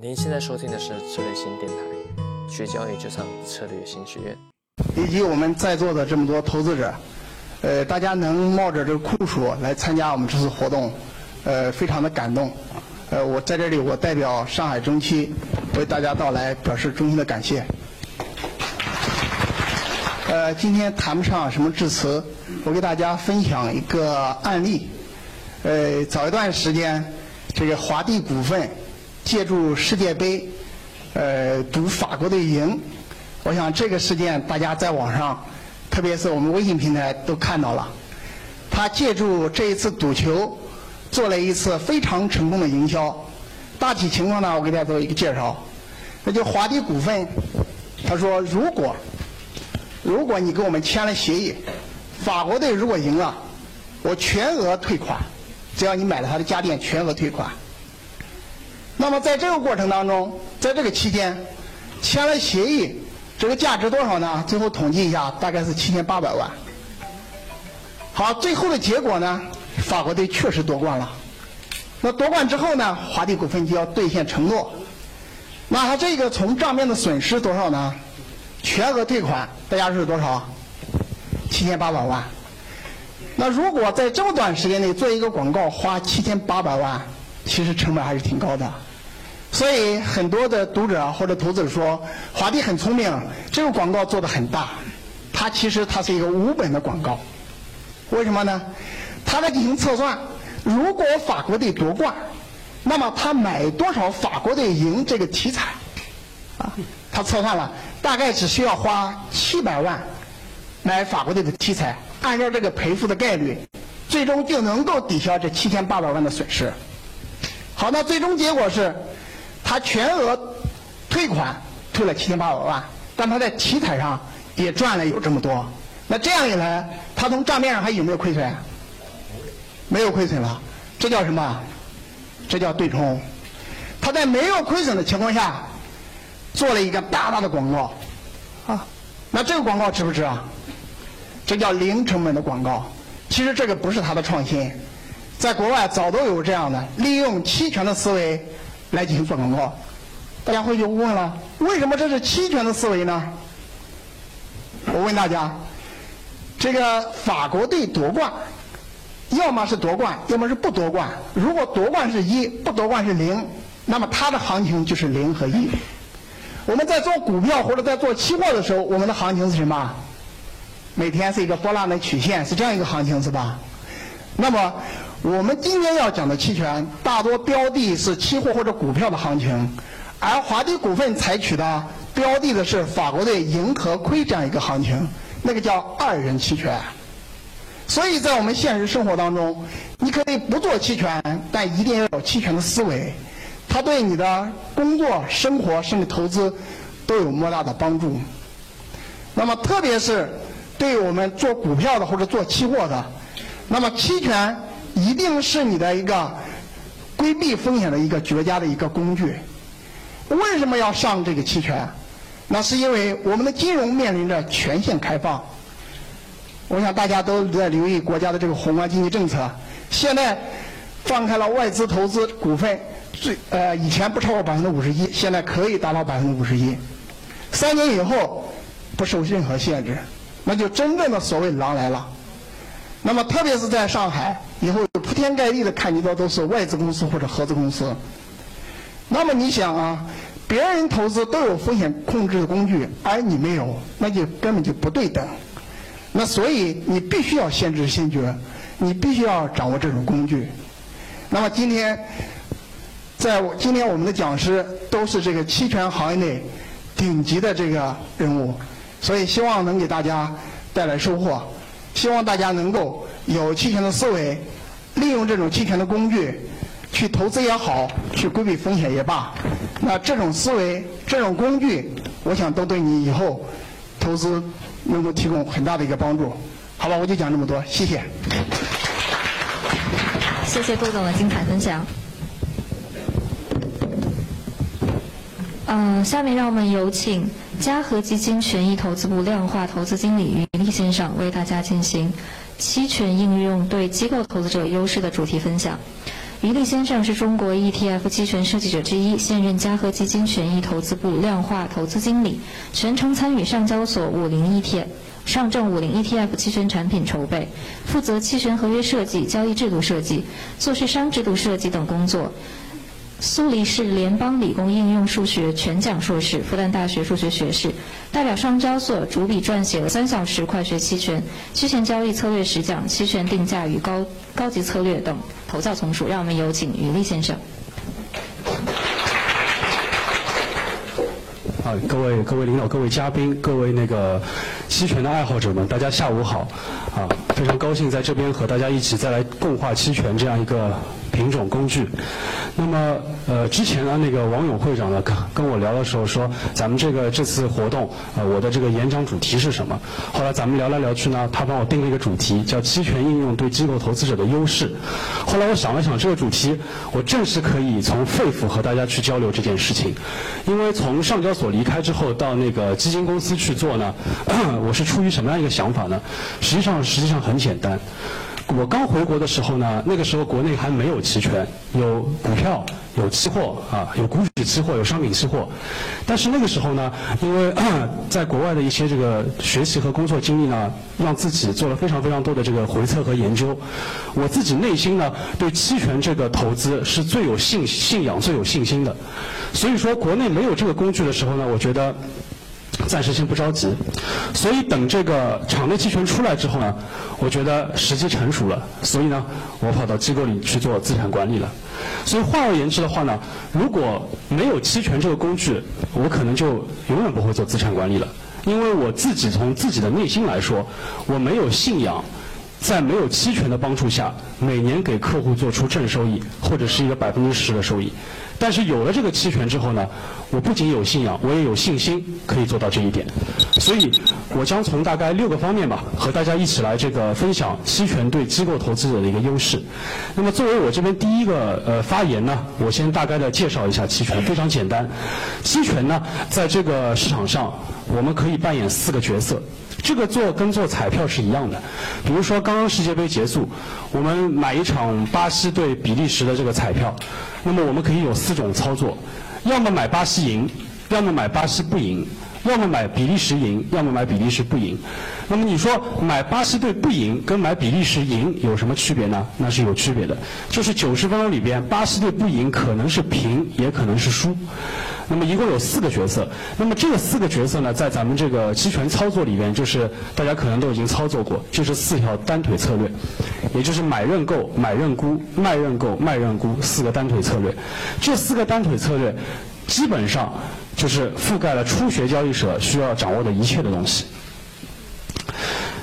您现在收听的是策略新电台，学交易就上策略新学院。以及我们在座的这么多投资者，呃，大家能冒着这个酷暑来参加我们这次活动，呃，非常的感动。呃，我在这里，我代表上海中期为大家到来表示衷心的感谢。呃，今天谈不上什么致辞，我给大家分享一个案例。呃，早一段时间，这个华帝股份借助世界杯，呃，赌法国队赢。我想这个事件大家在网上，特别是我们微信平台都看到了。他借助这一次赌球，做了一次非常成功的营销。大体情况呢，我给大家做一个介绍。那就华帝股份，他说如果如果你跟我们签了协议，法国队如果赢了，我全额退款，只要你买了他的家电，全额退款。那么在这个过程当中，在这个期间，签了协议，这个价值多少呢？最后统计一下，大概是七千八百万。好，最后的结果呢，法国队确实夺冠了。那夺冠之后呢，华帝股份就要兑现承诺。那他这个从账面的损失多少呢？全额退款，大家是多少？七千八百万。那如果在这么短时间内做一个广告，花七千八百万，其实成本还是挺高的。所以很多的读者或者投资者说，华帝很聪明，这个广告做的很大。它其实它是一个无本的广告。为什么呢？他在进行测算，如果法国队夺冠，那么他买多少法国队赢这个题材？啊，他测算了。大概只需要花七百万买法国队的题材，按照这个赔付的概率，最终就能够抵消这七千八百万的损失。好，那最终结果是，他全额退款退了七千八百万，但他在体彩上也赚了有这么多。那这样一来，他从账面上还有没有亏损？没有亏损了，这叫什么？这叫对冲。他在没有亏损的情况下。做了一个大大的广告，啊，那这个广告值不值啊？这叫零成本的广告。其实这个不是他的创新，在国外早都有这样的，利用期权的思维来进行做广告。大家会就问了，为什么这是期权的思维呢？我问大家，这个法国队夺冠，要么是夺冠，要么是不夺冠。如果夺冠是一，不夺冠是零，那么它的行情就是零和一。我们在做股票或者在做期货的时候，我们的行情是什么？每天是一个波浪的曲线，是这样一个行情，是吧？那么我们今天要讲的期权，大多标的是期货或者股票的行情，而华帝股份采取的标的的是法国队赢和亏这样一个行情，那个叫二人期权。所以在我们现实生活当中，你可以不做期权，但一定要有期权的思维。它对你的工作、生活甚至投资都有莫大的帮助。那么，特别是对我们做股票的或者做期货的，那么期权一定是你的一个规避风险的一个绝佳的一个工具。为什么要上这个期权？那是因为我们的金融面临着全线开放。我想大家都在留意国家的这个宏观经济政策，现在放开了外资投资股份。最呃，以前不超过百分之五十一，现在可以达到百分之五十一。三年以后不受任何限制，那就真正的所谓“狼来了”。那么，特别是在上海，以后铺天盖地的看你的都是外资公司或者合资公司。那么你想啊，别人投资都有风险控制的工具，而你没有，那就根本就不对等。那所以你必须要先知先觉，你必须要掌握这种工具。那么今天。在我今天我们的讲师都是这个期权行业内顶级的这个人物，所以希望能给大家带来收获。希望大家能够有期权的思维，利用这种期权的工具去投资也好，去规避风险也罢。那这种思维、这种工具，我想都对你以后投资能够提供很大的一个帮助。好吧，我就讲这么多，谢谢。谢谢郭总的精彩分享。嗯，下面让我们有请嘉禾基金权益投资部量化投资经理于立先生为大家进行期权应用对机构投资者优势的主题分享。于立先生是中国 ETF 期权设计者之一，现任嘉禾基金权益投资部量化投资经理，全程参与上交所五零 ETF、上证五零 ETF 期权产品筹备，负责期权合约设计、交易制度设计、做市商制度设计等工作。苏黎世联邦理工应用数学全奖硕士，复旦大学数学学士，代表上交所主笔撰写了《三小时快学期权》《期权交易策略十讲》《期权定价与高高级策略》等头教丛书。让我们有请于立先生。啊，各位各位领导、各位嘉宾、各位那个期权的爱好者们，大家下午好！啊，非常高兴在这边和大家一起再来共话期权这样一个。品种工具，那么呃，之前呢，那个王勇会长呢跟跟我聊的时候说，咱们这个这次活动，呃，我的这个演讲主题是什么？后来咱们聊来聊去呢，他帮我定了一个主题，叫期权应用对机构投资者的优势。后来我想了想，这个主题我正是可以从肺腑和大家去交流这件事情，因为从上交所离开之后到那个基金公司去做呢，我是出于什么样一个想法呢？实际上实际上很简单。我刚回国的时候呢，那个时候国内还没有期权，有股票，有期货啊，有股指期货，有商品期货。但是那个时候呢，因为 在国外的一些这个学习和工作经历呢，让自己做了非常非常多的这个回测和研究。我自己内心呢，对期权这个投资是最有信信仰、最有信心的。所以说，国内没有这个工具的时候呢，我觉得。暂时先不着急，所以等这个场内期权出来之后呢，我觉得时机成熟了，所以呢，我跑到机构里去做资产管理了。所以换而言之的话呢，如果没有期权这个工具，我可能就永远不会做资产管理了，因为我自己从自己的内心来说，我没有信仰，在没有期权的帮助下，每年给客户做出正收益或者是一个百分之十的收益。但是有了这个期权之后呢，我不仅有信仰，我也有信心可以做到这一点。所以，我将从大概六个方面吧，和大家一起来这个分享期权对机构投资者的一个优势。那么，作为我这边第一个呃发言呢，我先大概的介绍一下期权，非常简单。期权呢，在这个市场上，我们可以扮演四个角色。这个做跟做彩票是一样的，比如说刚刚世界杯结束，我们买一场巴西对比利时的这个彩票，那么我们可以有四种操作，要么买巴西赢，要么买巴西不赢，要么买比利时赢，要么买比利时不赢。那么你说买巴西队不赢跟买比利时赢有什么区别呢？那是有区别的，就是九十分钟里边巴西队不赢可能是平，也可能是输。那么一共有四个角色，那么这个四个角色呢，在咱们这个期权操作里边，就是大家可能都已经操作过，就是四条单腿策略，也就是买认购、买认沽、卖认购、卖认沽四个单腿策略。这四个单腿策略，基本上就是覆盖了初学交易者需要掌握的一切的东西。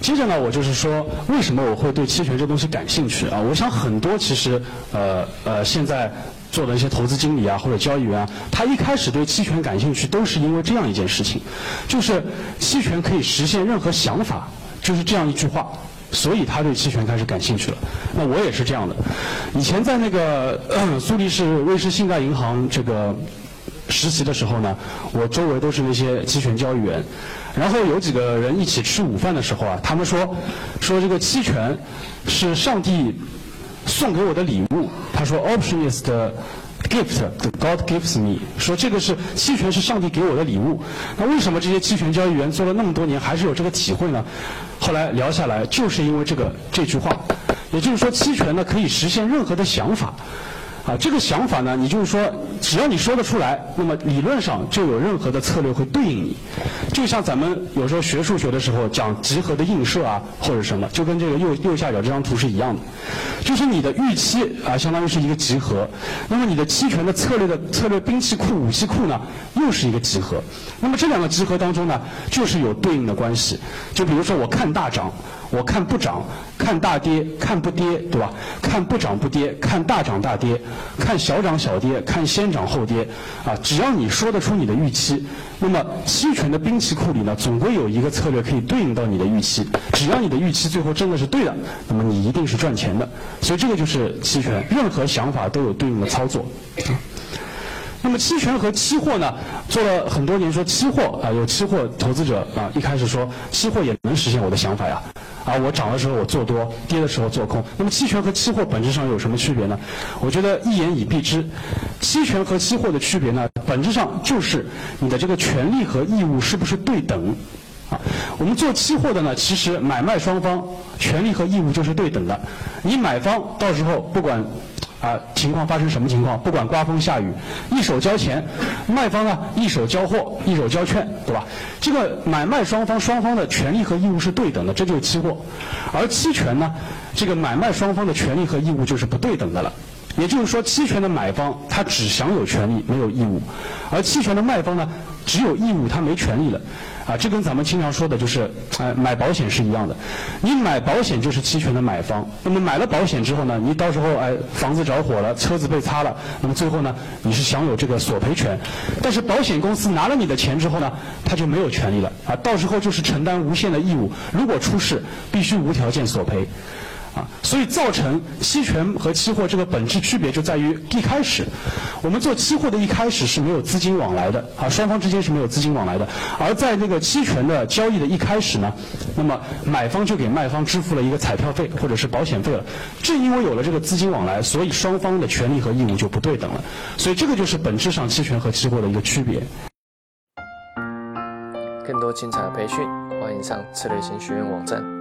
接着呢，我就是说，为什么我会对期权这东西感兴趣啊？我想很多其实，呃呃，现在。做的一些投资经理啊，或者交易员啊，他一开始对期权感兴趣，都是因为这样一件事情，就是期权可以实现任何想法，就是这样一句话，所以他对期权开始感兴趣了。那我也是这样的，以前在那个 苏黎世瑞士信贷银行这个实习的时候呢，我周围都是那些期权交易员，然后有几个人一起吃午饭的时候啊，他们说说这个期权是上帝。送给我的礼物，他说，option is the gift that God gives me。说这个是期权是上帝给我的礼物。那为什么这些期权交易员做了那么多年还是有这个体会呢？后来聊下来，就是因为这个这句话，也就是说，期权呢可以实现任何的想法。啊，这个想法呢，你就是说，只要你说得出来，那么理论上就有任何的策略会对应你。就像咱们有时候学数学的时候讲集合的映射啊，或者什么，就跟这个右右下角这张图是一样的。就是你的预期啊，相当于是一个集合，那么你的期权的策略的策略兵器库、武器库呢，又是一个集合。那么这两个集合当中呢，就是有对应的关系。就比如说，我看大涨。我看不涨，看大跌，看不跌，对吧？看不涨不跌，看大涨大跌，看小涨小跌，看先涨后跌，啊，只要你说得出你的预期，那么期权的兵器库里呢，总归有一个策略可以对应到你的预期。只要你的预期最后真的是对的，那么你一定是赚钱的。所以这个就是期权，任何想法都有对应的操作。那么期权和期货呢，做了很多年，说期货啊，有期货投资者啊，一开始说期货也能实现我的想法呀。啊，我涨的时候我做多，跌的时候做空。那么期权和期货本质上有什么区别呢？我觉得一言以蔽之，期权和期货的区别呢，本质上就是你的这个权利和义务是不是对等。啊，我们做期货的呢，其实买卖双方权利和义务就是对等的。你买方到时候不管啊情况发生什么情况，不管刮风下雨，一手交钱；卖方呢一手交货，一手交券，对吧？这个买卖双方双方的权利和义务是对等的，这就是期货。而期权呢，这个买卖双方的权利和义务就是不对等的了。也就是说，期权的买方他只享有权利，没有义务；而期权的卖方呢，只有义务，他没权利了。啊，这跟咱们经常说的就是，哎，买保险是一样的。你买保险就是期权的买方，那么买了保险之后呢，你到时候哎，房子着火了，车子被擦了，那么最后呢，你是享有这个索赔权。但是保险公司拿了你的钱之后呢，他就没有权利了。啊，到时候就是承担无限的义务，如果出事，必须无条件索赔。啊所以造成期权和期货这个本质区别就在于一开始，我们做期货的一开始是没有资金往来的啊，双方之间是没有资金往来的。而在那个期权的交易的一开始呢，那么买方就给卖方支付了一个彩票费或者是保险费了。正因为有了这个资金往来，所以双方的权利和义务就不对等了。所以这个就是本质上期权和期货的一个区别。更多精彩培训，欢迎上策略型学院网站。